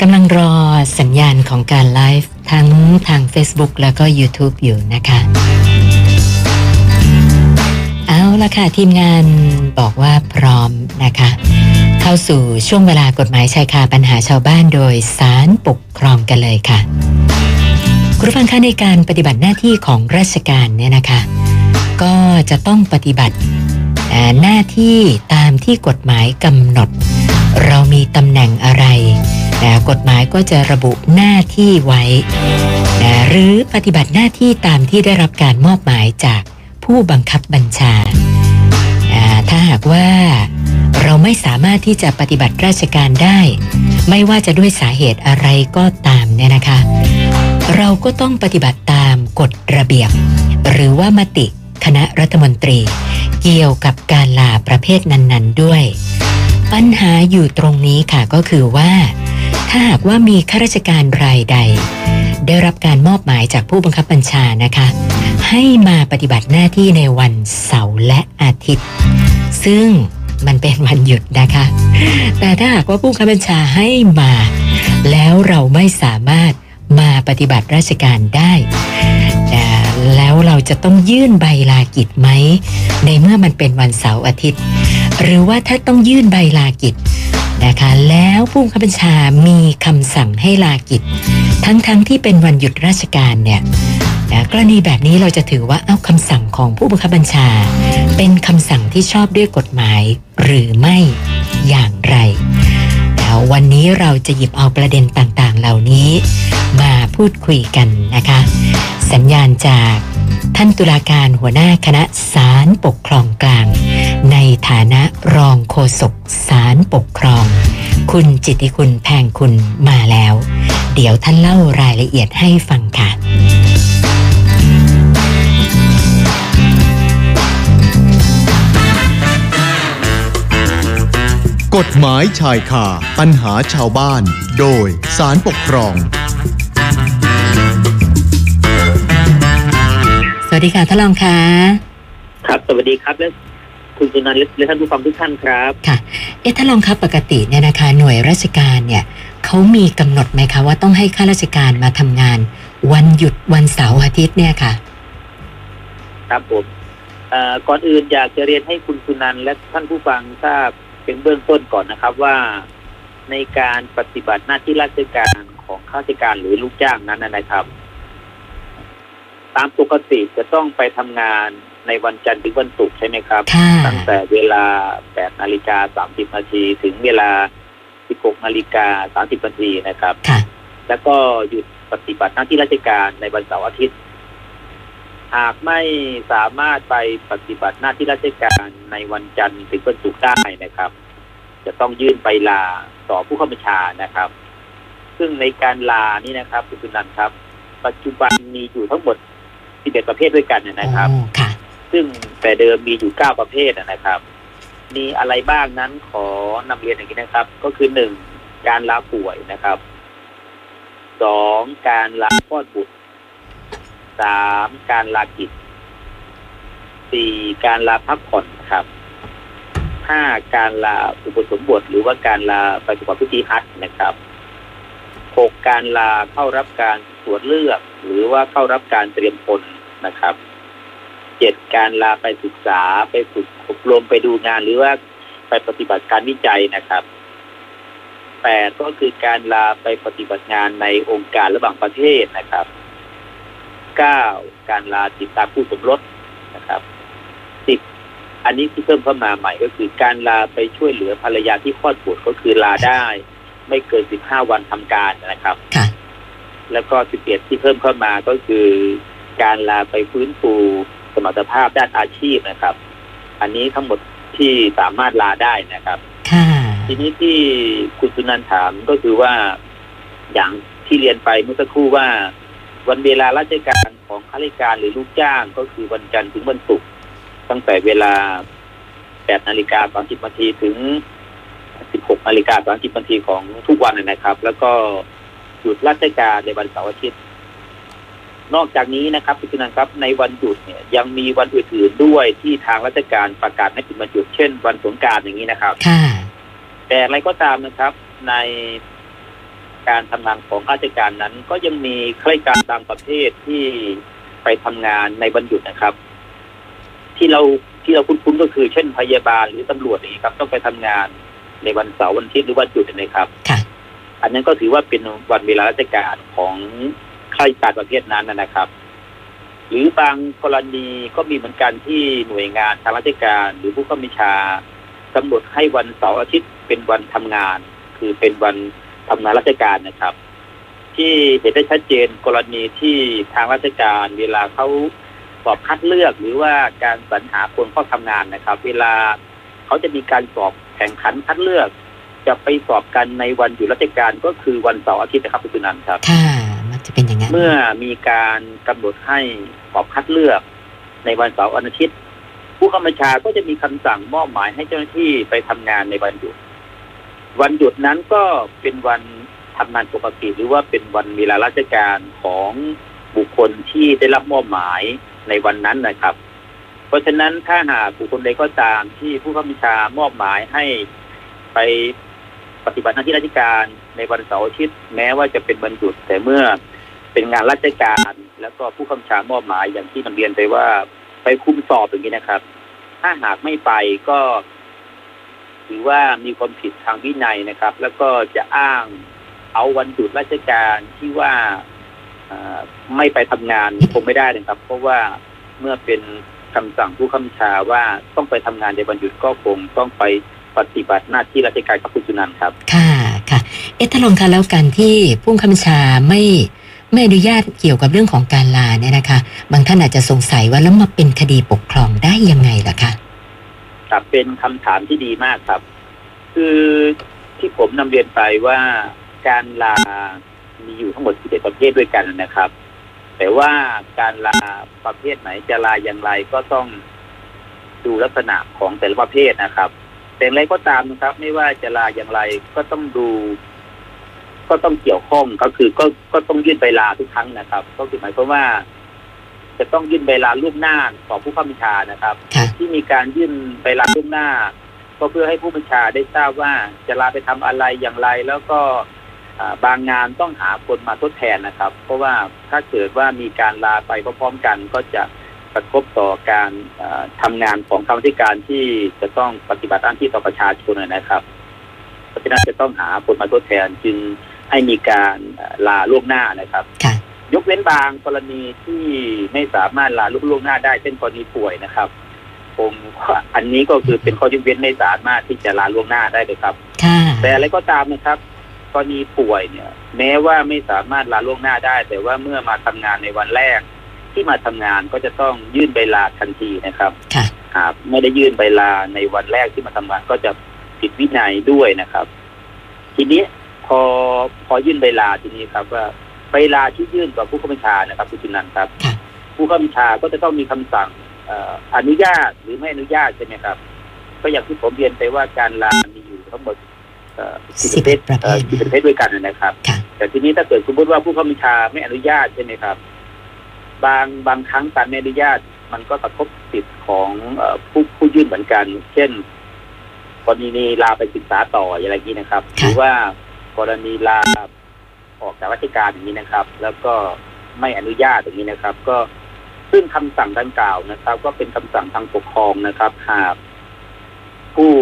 กำลังรอสัญญาณของการไลฟ์ทั้งทาง Facebook แล้วก็ YouTube อยู่นะคะ เอาละค่ะ ทีมงานบอกว่าพร้อมนะคะ เข้าสู่ช่วงเวลากฎหมายชายคาปัญหาชาวบ้านโดยสารปกครองกันเลยค่ะ คุณผู้ฟังคะในการปฏิบัติหน้าที่ของราชการเนี่ยนะคะ ก็จะต้องปฏิบัติหน้าที่ตามที่กฎหมายกำหนด เรามีตำแหน่งอะไร นะกฎหมายก็จะระบุหน้าที่ไว้นะหรือปฏิบัติหน้าที่ตามที่ได้รับการมอบหมายจากผู้บังคับบัญชา ถ้าหากว่าเราไม่สามารถที่จะปฏิบัติราชการได้ ไม่ว่าจะด้วยสาเหตุอะไรก็ตามเนี่ยนะคะ เราก็ต้องปฏิบัติตามกฎระเบียบ หรือว่ามติคณะรัฐมนตรี เกี่ยวกับการลาประเภทนั้น ๆด้วย ปัญหาอยู่ตรงนี้ค่ะก็คือว่า ถ้าหากว่ามีข้าราชการรายใด ได้รับการมอบหมายจากผู้บังคับบัญชานะคะ ให้มาปฏิบัติหน้าที่ในวันเสาร์และอาทิตย์ ซึ่งมันเป็นวันหยุดนะคะ แต่ถ้าหากว่าผู้บังคับบัญชาให้มา แล้วเราไม่สามารถมาปฏิบัติราชการได้แล้วเราจะต้องยื่นใบลากิจไหม ในเมื่อมันเป็นวันเสาร์อาทิตย์ หรือว่าถ้าต้องยื่นใบลากิจ นะคะ แล้วผู้บังคับบัญชามีคำสั่งให้ลากิจ ทั้งๆทที่เป็นวันหยุดราชการเนี่ยนะกรณีแบบนี้เราจะถือว่าเอาคำสั่งของผู้บังคับบัญชา เป็นคำสั่งที่ชอบด้วยกฎหมายหรือไม่อย่างไรแล้ววันนี้เราจะหยิบเอาประเด็นต่างๆ เหล่านี้ มาพูดคุยกันนะคะ สัญญาณจากท่านตุลาการหัวหน้าคณะศาลปกครองกลาง ในฐานะรองโฆษกาลปกครอง คุณจิติคุณแพงคุณมาแล้ว เดี๋ยวท่านเล่ารายละเอียดให้ฟังค่ะกฎหมายชายคาปัญหาชาวบ้าน โดยสารปกครอง สวัสดีค่ะท่านรองค่ะ ครับ สวัสดีครับและคุณสุนันท์และท่านผู้ฟังทุกท่านครับ ค่ะ เอ๊ะท่านรองครับปกติเนี่ยนะคะหน่วยราชการเนี่ยเขามีกำหนดไหมคะว่าต้องให้ข้าราชการมาทำงาน วันหยุดวันเสาร์อาทิตย์เนี่ยค่ะ ครับผมก่อนอื่นอยากจะเรียนให้คุณสุณนันและท่านผู้ฟังทราบเป็นเบื้องต้นก่อนนะครับว่าในการปฏิบัติหน้าที่ราชการของข้าราชการหรือลูกจ้างนั้นนะครับ ตามปกติจะต้องไปทำงาน ในวันจันทร์ถึงวันศุกร์ใช่ไหมครับ ตั้งแต่เวลา8นาฬิกา30นาทีถึงเวลา 16นาฬิกา30นาทีนะครับ แล้วก็หยุดปฏิบัติหน้าที่ราชการในวันเสาร์อาทิตย์ หากไม่สามารถไปปฏิบัติหน้าที่ราชการในวันจันทร์ถึงวันศุกร์ได้นะครับ จะต้องยื่นใบลาต่อผู้ข้าบัญชานะครับ ซึ่งในการลานี่นะครับคุณนันครับ ปัจจุบันมีอยู่ทั้งหมด11ประเภทด้วยกันนะครับ ซึ่งแต่เดิมมีอยู่เก้าประเภทนะครับ มีอะไรบ้างนั้นขอนำเรียนอย่างนี้นะครับ ก็คือหนึ่งการลาป่วยนะครับสองการลาคลอดบุตรสามการลากิจสี่การลาพักผ่อนครับห้าการลาอุปสมบท หรือว่าการลาไปประกอบพิธีฮัทนะครับหกการลาเข้ารับการตรวจเลือก หรือว่าเข้ารับการเตรียมพลนะครับ เจ็ดการลาไปศึกษาไปฝึกอบรมไปดูงานหรือว่าไปปฏิบัติการวิจัยนะครับแปดก็คือการลาไปปฏิบัติงานในองค์การระหว่างประเทศนะครับเก้าการลาติดตามผู้สมรสนะครับสิบอันนี้ที่เพิ่มเข้ามาใหม่ก็คือการลาไปช่วยเหลือภรรยาที่คลอดบุตรก็คือลาได้ ไม่เกินสิบห้าวันทำการนะครับแล้วก็สิบเอ็ดที่เพิ่มเข้ามาก็คือ การลาไปฟื้นฟู สมรรถภาพด้านอาชีพนะครับ อันนี้ทั้งหมดที่สามารถลาได้นะครับทีนี้ที่คุณสุนันถามก็คือว่าอย่างที่เรียนไปเมื่อสักครู่ว่า วันเวลาราชการของข้าราชการหรือลูกจ้างก็คือวันจันทร์ถึงวันศุกร์ตั้งแต่เวลา8นาฬิกา30นาทีถึง 16นาฬิกา30นาทีของทุกวันนะครับ แล้วก็หยุดราชการในวันเสาร์อาทิตย์ นอกจากนี้นะครับพี่นันครับในวันหยุดเนี่ยยังมีวันอื่นๆด้วยที่ทางราชการประกาศให้เป็นวันหยุดเช่น วันสงการอย่างนี้นะครับแต่อะไรก็ตามนะครับ ในการทำงานของข้าราชการนั้น ก็ยังมีข้าราชการบางประเภทที่ไปทำงานในวันหยุดนะครับ ที่เราที่เราคุ้นๆก็คือ เช่นพยาบาลหรือตำรวจอย่างนี้ครับ ต้องไปทำงานในวันเสาร์วันอาทิตย์หรือวันหยุดนะครับค่ะอันนั้นก็ถือว่าเป็นวันเวลาราชการของ ข้าราชการประเภทนั้นนะนะครับ หรือบางกรณีก็มีเหมือนกันที่หน่วยงานทางราชการ หรือผู้ข้าราชารกำหนดให้วันเสาร์อาทิตย์เป็นวันทำงาน คือเป็นวันทำงานราชการนะครับ ที่เห็นได้ชัดเจนกรณีที่ทางราชการเวลาเขาสอบคัดเลือกหรือว่าการสรรหาคนเข้าทำงานนะครับ เวลาเขาจะมีการสอบแข่งขันคัดเลือก จะไปสอบกันในวันหยุดราชการก็คือวันเสาร์อาทิตย์นะครับคุณนันครับค่ะ จะเป็นอย่างนั้นเมื่อมีการกำหนดให้สอบคัดเลือก ในวันเสาร์วันอาทิตย์ ผู้กำกับชาก็จะมีคำสั่งมอบหมายให้เจ้าหน้าที่ไปทำงานในวันหยุด วันหยุดนั้นก็เป็นวันทำงานปกติหรือว่าเป็นวันเวลาราชการของบุคคลที่ได้รับมอบหมายในวันนั้นนะครับ เพราะฉะนั้นถ้าหากบุคคลใดก็ตามที่ผู้กำกับชามอบหมายให้ไปปฏิบัติหน้าที่ราชการในวันเสาร์อาทิตย์แม้ว่าจะเป็นวันหยุดแต่เมื่อ เป็นงานราชการ แล้วก็ผู้กำชามอบหมายอย่างที่นำเรียนไปว่าไปคุมสอบอย่างนี้นะครับ ถ้าหากไม่ไปก็ถือว่ามีความผิดทางวินัยนะครับ แล้วก็จะอ้างเอาวันหยุดราชการที่ว่าไม่ไปทำงานคงไม่ได้นะครับ เพราะว่าเมื่อเป็นคำสั่งผู้กำกับชาว่าต้องไปทำงานในวันหยุดก็คงต้องไปปฏิบัติหน้าที่ราชการกับคุณสุนันท์ครับ ค่ะค่ะ เอ๊ะถ้าลงค่ะแล้วการที่ผู้คับบัญชาไม่ ไม่อนุญาตเกี่ยวกับเรื่องของการลาเนี่ยนะคะ บางท่านอาจจะสงสัยว่าแล้วมาเป็นคดีปกครองได้ยังไงล่ะคะครับเป็นคำถามที่ดีมากครับ คือที่ผมนำเรียนไปว่าการลา มีอยู่ทั้งหมด11ประเภทด้วยกันนะครับ แต่ว่าการลาประเภทไหนจะลาอย่างไรก็ต้องดูลักษณะของแต่ละประเภทนะครับแต่อย่างไรก็ตามนะครับ ไม่ว่าจะลาอย่างไรก็ต้องดู ก็ต้องเกี่ยวข้องก็คือก็ก็ต้องยื่นใบลาทุกครั้งนะครับ ก็คือหมายความว่า จะต้องยื่นใบลาล่วงหน้าต่อผู้ข้าบัญชานะครับค่ะที่มีการยื่นใบลาล่วงหน้า ก็เพื่อให้ผู้บัญชาได้ทราบว่าจะลาไปทำอะไรอย่างไร แล้วก็อ่าบางงานต้องหาคนมาทดแทนนะครับ เพราะว่าถ้าเกิดว่ามีการลาไปพร้อมๆกันก็จะกระทบต่อการอ่าทำงานของกรรมธิการที่จะต้องปฏิบัติหน้าที่ต่อประชาชนนะครับ เพราะฉะนั้นจะต้องหาคนมาทดแทนจึง ให้มีการอ่าลาล่วงหน้านะครับค่ะยกเว้นบางกรณีที่ไม่สามารถลาลุกล่วงหน้าได้เช่นกรณีป่วยนะครับผมอันนี้ก็คือเป็นข้อยกเว้นไม่สามารถที่จะลาล่วงหน้าได้เลยครับค่ะแต่อะไรก็ตามนะครับกรณีป่วยเนี่ย แม้ว่าไม่สามารถลาล่วงหน้าได้ แต่ว่าเมื่อมาทำงานในวันแรก ที่มาทำงานก็จะต้องยื่นใบลาทันทีนะครับค่ะหากไม่ได้ยื่นใบลาในวันแรกที่มาทำงานก็จะผิดวินัยด้วยนะครับ ทีนี้ พอพอยื่นใบลาทีนี้ครับ ว่าใบลาที่ยื่นต่อผู้ข้าบัญชานะครับคุณจุนันท์ครับค่ะผู้ข้าบัญชาก็จะต้องมีคำสั่งเอ่ออนุญาตหรือไม่อนุญาตใช่ไหมครับ ก็อย่างที่ผมเรียนไปว่าการลามีอยู่ทั้งหมดเอ่อสิบเอ็ดประเภทสิบประเภทด้วยกันนะครับค่ะแต่ทีนี้ถ้าเกิดสมมติว่าผู้ข้าบัญชาไม่อนุญาตใช่ไหมครับ บางบางครั้งการไม่อนุญาตมันก็กระทบสิทธิ์ของเอ่อผู้ผู้ยื่นเหมือนกัน เช่นกรณีลาไปศึกษาต่ออะไรอย่างนี้นะครับหค่ะรือว่า กรณีลาออกจากราชการอย่างนี้นะครับ แล้วก็ไม่อนุญาตอย่างนี้นะครับ ก็ซึ่งคำสั่งดังกล่าวนะครับ ก็เป็นคำสั่งทางปกครองนะครับ หากผู้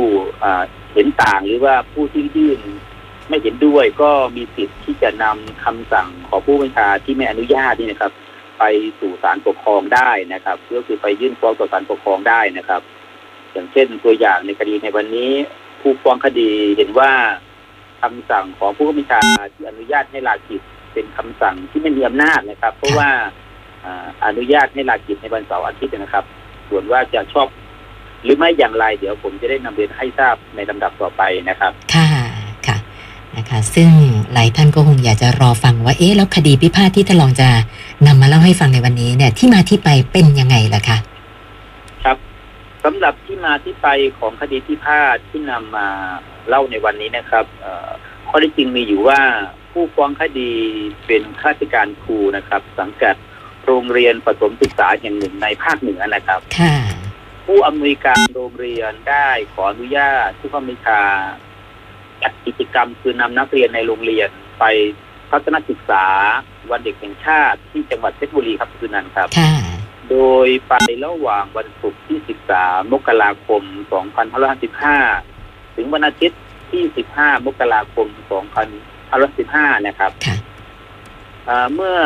เห็นต่างหรือว่าผู้ที่ยื่นไม่เห็นด้วยก็มีสิทธิ์ที่จะนำคำสั่งของผู้บัญชาที่ไม่อนุญาตนี่นะครับ ไปสู่ศาลปกครองได้นะครับก็คือไปยื่นฟ้องต่อศาลปกครองได้นะครับ อย่างเช่นตัวอย่างในคดีในวันนี้ ผู้ฟ้องคดีเห็นว่า คำสั่งของผู้บัญชาที่อนุญาตให้ลากิจเป็นคำสั่งที่ไม่มีอำนาจนะครับ เพราะว่าอนุญาตให้ลากิจในวันเสาร์อาทิตย์นะครับ ส่วนว่าจะชอบหรือไม่อย่างไร เดี๋ยวผมจะได้นำเรียนให้ทราบในลำดับต่อไปนะครับ ค่ะค่ะนะคะ ซึ่งหลายท่านก็คงอยากจะรอฟังว่าเอ๊ะแล้วคดีพิพาทที่ท่านรองจะนำมาเล่าให้ฟังในวันนี้เนี่ยที่มาที่ไปเป็นยังไงล่ะคะ สำหรับที่มาที่ไปของคดีพิพาทที่นำมาเล่าในวันนี้นะครับเอ่อข้อที่จริงมีอยู่ว่าผู้ฟ้องคดีเป็นข้าราชการครูนะครับ สังกัดโรงเรียนประถมศึกษาแห่งหนึ่งในภาคเหนือนะครับค่ะผู้อำนวยการโรงเรียนได้ขออนุญาตผู้ข้าราชการจัดกิจกรรมคือนำนักเรียนในโรงเรียนไปทัศนศึกษาวันเด็กแห่งชาติที่จังหวัดเพชรบุรีครับคุณนันครับค่ะ โดยไประหว่างวันศุกร์ที่ 13 มกราคม 2555 ถึงวันอาทิตย์ที่ 15 มกราคม 2515นะครับค่ะอ่าเมื่อ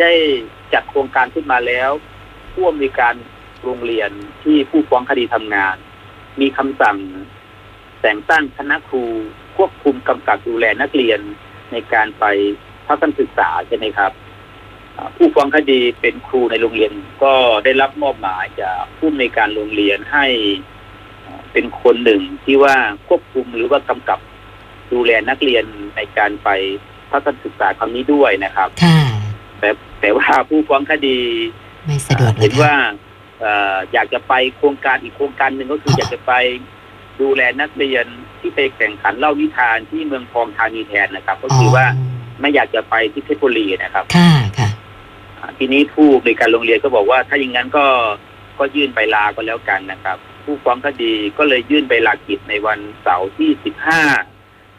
ได้จัดโครงการขึ้นมาแล้วผู้อำนวยการโรงเรียนที่ผู้ฟ้องคดีทำงาน มีคำสั่งแต่งตั้งคณะครูควบคุมกำกับดูแลนักเรียนในการไปทัศนศึกษาใช่ไหมครับอ่า ผู้ฟ้องคดีเป็นครูในโรงเรียน ก็ได้รับมอบหมายจากผู้อำนวยการโรงเรียนให้อ่าเป็นคนหนึ่งที่ว่าควบคุมหรือว่ากำกับดูแลนักเรียนในการไปทัศนศึกษาครั้งนี้ด้วยนะครับค่ะแต่แต่ว่าผู้ฟ้องคดีไม่สะดวกเลเห็ยนว่าเอ่ออยากจะไปโครงการอีกโครงการหนึ่งก็คืออยากจะไปดูแลนักเรียนที่ไปแข่งขันเล่านิทานที่เมืองทองธานีแทนนะครับ ก็คือว่าไม่อยากจะไปที่เพชรบุรีนะครับค่ะค่ะอ่า ทีนี้ผู้ในวยการโรงเรียนก็บอกว่า ถ้าอย่างนั้นก็ก็ยื่นใบลาก็แล้วกันนะครับ ผู้ฟ้องคดีก็เลยยื่นใบลากิจในวันเสาร์ที่สิบห้า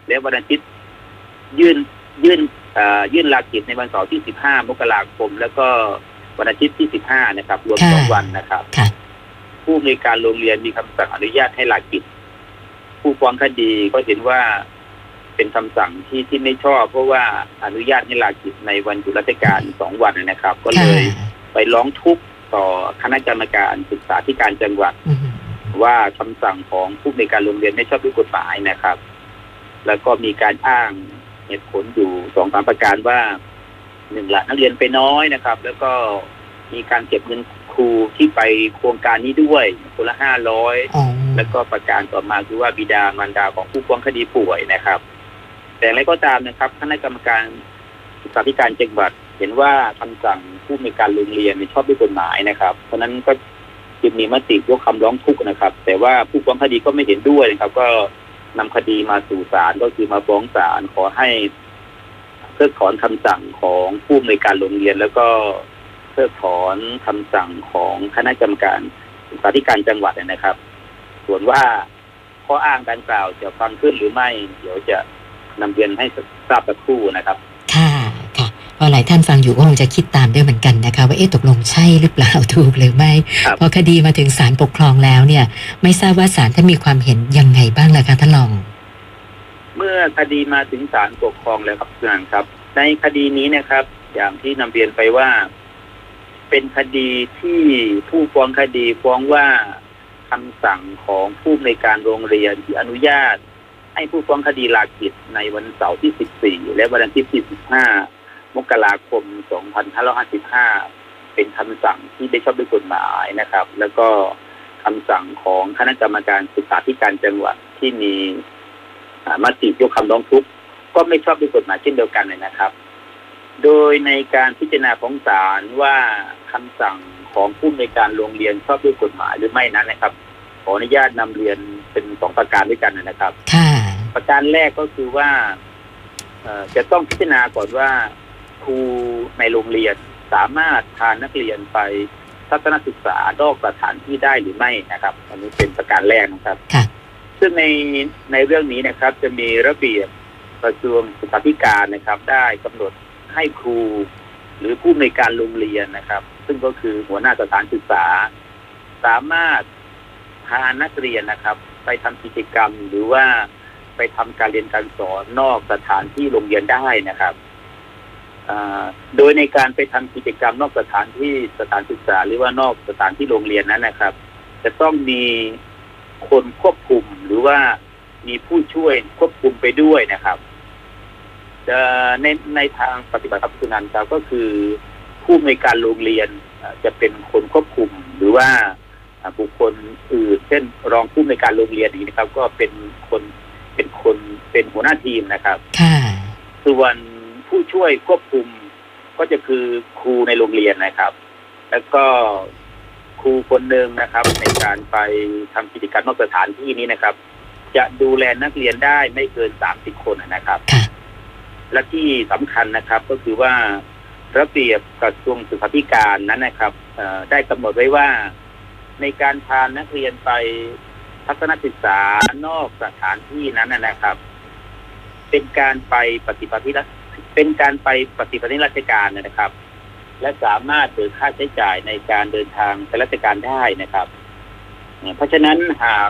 และวันอาทิตย์ยื่นยื่นเอ่อยื่นลากิจในวันเสาร์ที่สิบห้ามกราคม แล้วก็วันอาทิตย์ที่สิบห้านะครับ รวมค่ะสองวันนะครับค่ะผู้ในวยการโรงเรียนมีคำสั่งอนุญาตให้ลากิจ ผู้ฟ้องคดีก็เห็นว่า เป็นคำสั่งที่ที่ไม่ชอบ เพราะว่าอนุญาตให้ลากิจในวันหยุดราชการสองวันนะครับ ก็เลค่ะยไปร้องทุกข์ต่อคณะกรรมการศึกษาธิการจังหวัดอืมว่าคำสั่งของผู้ในวยการโรงเรียนไม่ชอบด้วยกฎหมายนะครับ แล้วก็มีการอ้างเหตุผลอยู่สองสามประการว่าหนึ่งละนักเรียนไปน้อยนะครับ แล้วก็มีการเก็บเงินครูที่ไปโครงการนี้ด้วยคนละห้าร้อยอ๋อแล้วก็ประการต่อมาคือว่าบิดามารดาของผู้ฟ้องคดีป่วยนะครับ แต่อะไรก็ตามนะครับคณะกรรมการศึกษาธิการจังหวัดเห็นว่าคำสั่งผู้มีการโรงเรียนชอบด้วยกฎหมายนะครับ เพราะนั้นก็จึงมีมติยกคำร้องทุกข์นะครับ แต่ว่าผู้ฟ้องคดีก็ไม่เห็นด้วยนะครับ ก็นำคดีมาสู่ศาลก็คือมาฟ้องศาลขอให้เพิกถอนคำสั่งของผู้อำนวยการโรงเรียน แล้วก็เพิกถอนคำสั่งของคณะกรรมการศึกษาธิการจังหวัดนะครับ ส่วนว่าข้ออ้างดังกล่าวจะฟังขึ้นหรือไม่ เดี๋ยวจะ นำเรียนให้ทราบสักครู่นะครับ ค่ะค่ะเพราะหลายท่านฟังอยู่ก็คงจะคิดตามด้วยเหมือนกันนะคะ ว่าเอ๊ะตกลงใช่หรือเปล่าถูกหรือไม่ครับพอคดีมาถึงศาลปกครองแล้วเนี่ย ไม่ทราบว่าศาลท่านมีความเห็นยังไงบ้างล่ะคะท่านรอง เมื่อคดีมาถึงศาลปกครองแล้วครับคุณอันครับ ในคดีนี้นะครับ อย่างที่นำเรียนไปว่า เป็นคดีที่ผู้ฟ้องคดีฟ้องว่าคำสั่งของผู้ในวยการโรงเรียนที่อนุญาต ให้ผู้ฟ้องคดีลากิจในวันเสาร์ที่ 14 และวันอาทิตย์ที่ 15 มกราคม 2555 เป็นคำสั่งที่ได้ชอบด้วยกฎหมายนะครับ แล้วก็คำสั่งของคณะกรรมการศึกษาธิการจังหวัดที่มีมติยกคำร้องทุกข์ก็ไม่ชอบด้วยกฎหมายเช่นเดียวกันเลยนะครับ โดยในการพิจารณาของศาลว่าคำสั่งของผู้ในการโรงเรียนชอบด้วยกฎหมายหรือไม่นั้นนะครับ ขออนุญาตนำเรียนเป็นสองประการด้วยกันนะครับ ค่ะ ประการแรกก็คือว่าเอ่อจะต้องพิจารณาก่อนว่าครูในโรงเรียนสามารถพานักเรียนไปทัศนศึกษานอกสถานที่ได้หรือไม่นะครับ อันนี้เป็นประการแรกนะครับค่ะซึ่งในในเรื่องนี้นะครับ จะมีระเบียบกระทรวงศึกษาธิการนะครับ ได้กำหนดให้ครู หรือผู้ในวยการโรงเรียนนะครับ ซึ่งก็คือหัวหน้าสถานศึกษา สามารถพานักเรียนนะครับ ไปทำกิจกรรมหรือว่า ไปทำการเรียนการสอนนอกสถานที่โรงเรียนได้นะครับโดยในการไปทำกิจกรรมนอกสถานที่สถานศึกษา หรือว่านอกสถานที่โรงเรียนนั้นนะครับ จะต้องมีคนควบคุมหรือว่ามีผู้ช่วยควบคุมไปด้วยนะครับในในทางปฏิบัติครับคุนันครับก็คือผู้ในการโรงเรียนจะเป็นคนควบคุมหรือว่าบุคคลอื่นเช่นรองผู้ในการโรงเรียนนี้นะครับ ก็เป็นคน คนเป็นหัวหน้าทีมนะครับ ค่ะ ส่วนผู้ช่วยควบคุมก็จะคือครูในโรงเรียนนะครับ แล้วก็ครูคนหนึ่งนะครับ ในการไปทำกิจกรรมนอกสถานที่นี้นะครับ จะดูแลนักเรียนได้ไม่เกินสามสิบคนนะครับค่ะและที่สำคัญนะครับก็คือว่าระเบียบกระทรวงศึกษาธิการนั้นนะครับเอ่อได้กำหนดไว้ว่าในการพานักเรียนไป ทัศนศึกษานอกสถานที่นั้นนะครับ เป็นการไปปฏิบัติเป็นการไปปฏิบัติราชการนะครับ และสามารถเบิกค่าใช้จ่ายในการเดินทางไปราชการได้นะครับ เพราะฉะนั้นหาก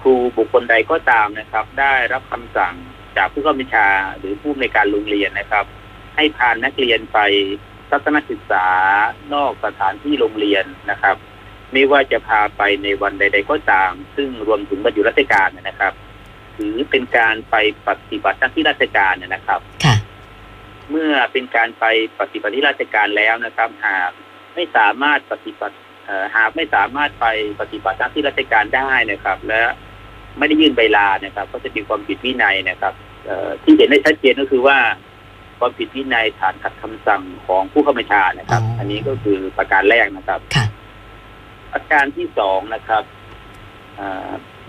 ครูบุคคลใดก็ตามนะครับ ได้รับคำสั่งจากผู้ข้าราชาหรือผู้ในการโรงเรียนนะครับ ให้พานักเรียนไปทัศนศึกษานอกสถานที่โรงเรียนนะครับ ไม่ว่าจะพาไปในวันใด ๆ ก็ตาม ซึ่งรวมถึงบรรยุราชการนะครับ ถือเป็นการไปปฏิบัติหน้าที่ราชการนะครับค่ะเมื่อเป็นการไปปฏิบัติราชการแล้วนะครับ หากไม่สามารถปฏิบัติหากไม่สามารถไปปฏิบัติหน้าที่ราชการได้นะครับ และไม่ได้ยื่นใบลานะครับ ก็จะมีความผิดวินัยนะครับที่เห็นได้ชัดเจนก็คือว่าความผิดวินัยฐานขัดคำสั่งของผู้ข้าราชการนะครับ อันนี้ก็คือประการแรกนะครับ ค่ะประการที่สองนะครับ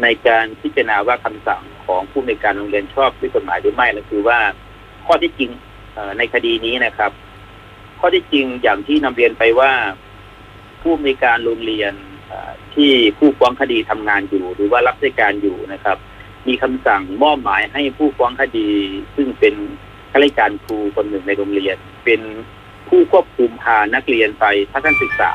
ในการพิจารณาว่าคำสั่งของผู้ในการโรงเรียนชอบด้วยกฎหมายหรือไม่ก็คือว่าข้อที่จริงในคดีนี้นะครับ ข้อที่จริงอย่างที่นำเรียนไปว่าผู้ในการโรงเรียนที่ผู้ฟ้องคดีทำงานอยู่ หรือว่ารับราชการอยู่นะครับ มีคำสั่งมอบหมายให้ผู้ฟ้องคดี ซึ่งเป็นข้าราชการครูคนหนึ่งในโรงเรียน เป็นผู้ควบคุมพานักเรียนไปทัศนศึกษา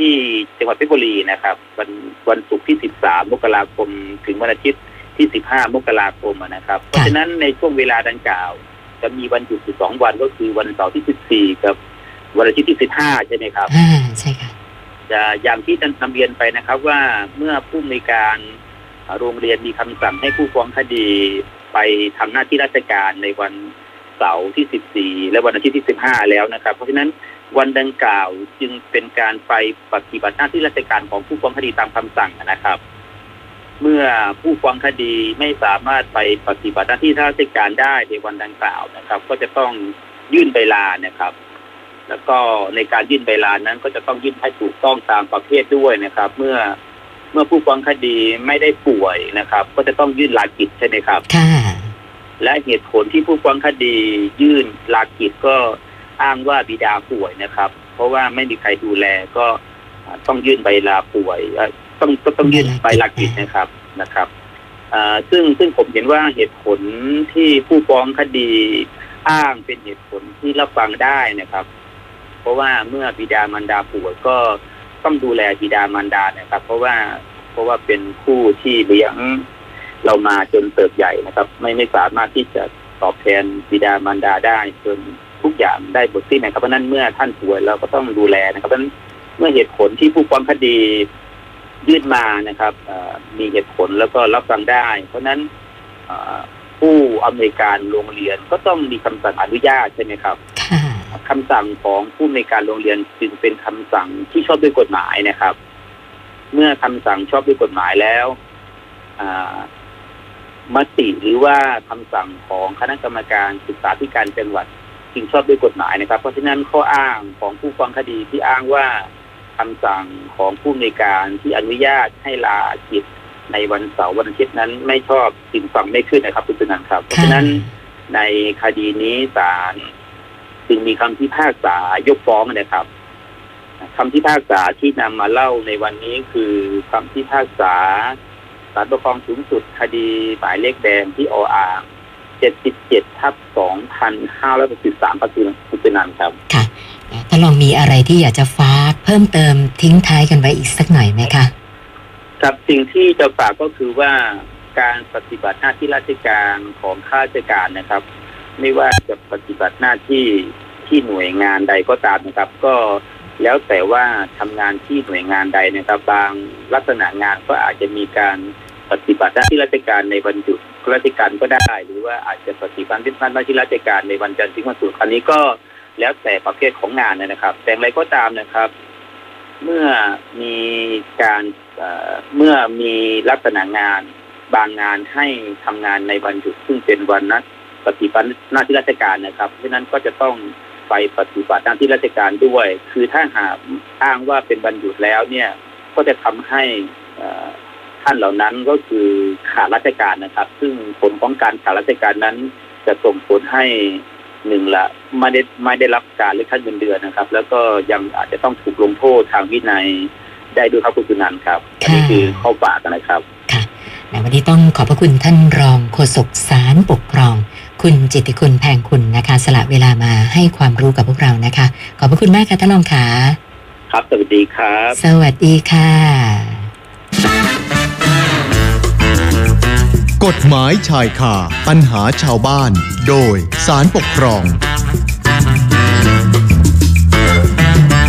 ที่จังหวัดเพชรบุรีนะครับ วันวันศุกร์ที่ 13 มกราคม ถึงวันอาทิตย์ที่ 15 มกราคมนะครับ เพราะฉะนั้นในช่วงเวลาดังกล่าว จะมีวันหยุด12วันก็คือวันเสาร์ที่ 14 กับวันอาทิตย์ที่ 15 ใช่ไหมครับอ่าใช่ค่ะจะอย่างที่ท่านนำเรียนไปนะครับ ว่าเมื่อผู้มีการโรงเรียนมีคำสั่งให้ผู้ฟ้องคดีไปทำหน้าที่ราชการในวัน เสาร์ที่ 14 และวันอาทิตย์ที่ 15 แล้วนะครับ เพราะฉะนั้นวันดังกล่าวจึงเป็นการไปปฏิบัติหน้าที่ราชการของผู้ฟ้องคดีตามคำสั่งนะครับ เมื่อผู้ฟ้องคดีไม่สามารถไปปฏิบัติหน้าที่ราชการได้ในวันดังกล่าวนะครับ ก็จะต้องยื่นใบลานะครับ แล้วก็ในการยื่นใบลานั้นก็จะต้องยื่นให้ถูกต้องตามประเภทด้วยนะครับ เมื่อเมื่อผู้ฟ้องคดีไม่ได้ป่วยนะครับ ก็จะต้องยื่นลากิจใช่ไหมครับ ค่ะ และเหตุผลที่ผู้ฟ้องคดียื่นลากิจก็อ้างว่าบิดาป่วยนะครับ เพราะว่าไม่มีใครดูแลก็ต้องยื่นใบลาป่วยต้องต้องยื่นใบลากิจนะครับนะครับซึ่งซึ่งผมเห็นว่าเหตุผลที่ผู้ฟ้องคดีอ้างเป็นเหตุผลที่รับฟังได้นะครับ เพราะว่าเมื่อบิดามารดาป่วยก็ต้องดูแลบิดามารดานะครับ เพราะว่าเพราะว่าเป็นผู้ที่เลี้ยง เรามาจนเติบใหญ่นะครับ ไม่ไม่สามารถที่จะตอบแทนบิดามารดาได้จนทุกอย่างได้บทสิ้นนะครับเพราะนั้นเมื่อท่านป่วยเราก็ต้องดูแลนะครับเพราะนั้นเมื่อเหตุผลที่ผู้ฟ้องคดียื่นมานะครับมีเหตุผลแล้วก็รับฟังได้ เพราะนั้นผู้อำนวยการโรงเรียนก็ต้องมีคำสั่งอนุญาตใช่ไหมครับคำสั่งของผู้อำนวยการโรงเรียนจึงเป็นคำสั่งที่ชอบด้วยกฎหมายนะครับ เมื่อคำสั่งชอบด้วยกฎหมายแล้ว มติหรือว่าคำสั่งของคณะกรรมการศึกษาธิการจังหวัดจึงชอบด้วยกฎหมายนะครับ เพราะฉะนั้นข้ออ้างของผู้ฟังคดีที่อ้างว่าคำสั่งของผู้ในการที่อนุญาตให้ลากิจในวันเสาร์วันอาทิตย์นั้นไม่ชอบสิ่งฟังไม่ขึ้นนะครับคุณตุนันครับ เพราะฉะนั้นในคดีนี้ศาลจึงมีคำพิพากษายกฟ้องนะครับคำพิพากษาที่นำมาเล่าในวันนี้คือคำพิพากษา ศาลปกครองสูงสุดคดีหมายเลขแดงที่ออ่างเจ็ดสิบเจ็ดทับสองพันห้าร้อยสิบสามปัจจุบันปัจจุบันครับ ค่ะถ้าลองมีอะไรที่อยากจะฝากเพิ่มเติมทิ้งท้ายกันไว้อีกสักหน่อยไหมคะครับสิ่งที่จะฝากก็คือว่าการปฏิบัติหน้าที่ราชการของข้าราชการนะครับ ไม่ว่าจะปฏิบัติหน้าที่ที่หน่วยงานใดก็ตามนะครับ ก็ แล้วแต่ว่าทำงานที่หน่วยงานใดนะครับ บางลักษณะงานก็อาจจะมีการปฏิบัติหน้าที่ราชการในวันหยุดราชการก็ได้ หรือว่าอาจจะปฏิบัติหน้าที่ราชการในวันจันทร์ถึงวันศุกร์อันนี้ก็แล้วแต่ประเภทของงานนะครับ แต่อะไรก็ตามนะครับ เมื่อมีการเมื่อมีลักษณะงานบางงานให้ทำงานในวันหยุดซึ่งเป็นวันนัดปฏิบัติหน้าที่ราชการนะครับเพราะนั้นก็จะต้อง ไปปฏิบัติหน้าที่ราชการด้วย คือถ้าหากอ้างว่าเป็นวันหยุดแล้วเนี่ยก็จะทำให้ท่านเหล่านั้นก็คือขาดราชการนะครับ ซึ่งผลของการขาดราชการนั้น จะส่งผลให้หนึ่งละไม่ได้ไม่ได้รับการเลือกขั้นเงินเดือนนะครับ แล้วก็ยังอาจจะต้องถูกลงโทษทางวินัยได้ด้วยครับคุณสุนันครับนี่คือข้อฝากนะครับค่ะในวันนี้ต้องขอบพระคุณท่านรองโฆษกสารปกครอง คุณจิตติคุณแพงคุณนะคะ สละเวลามาให้ความรู้กับพวกเรานะคะ ขอบพระคุณมากค่ะท่านรองขาครับ สวัสดีครับ สวัสดีค่ะ กฎหมายชายคาปัญหาชาวบ้าน โดยสารปกครอง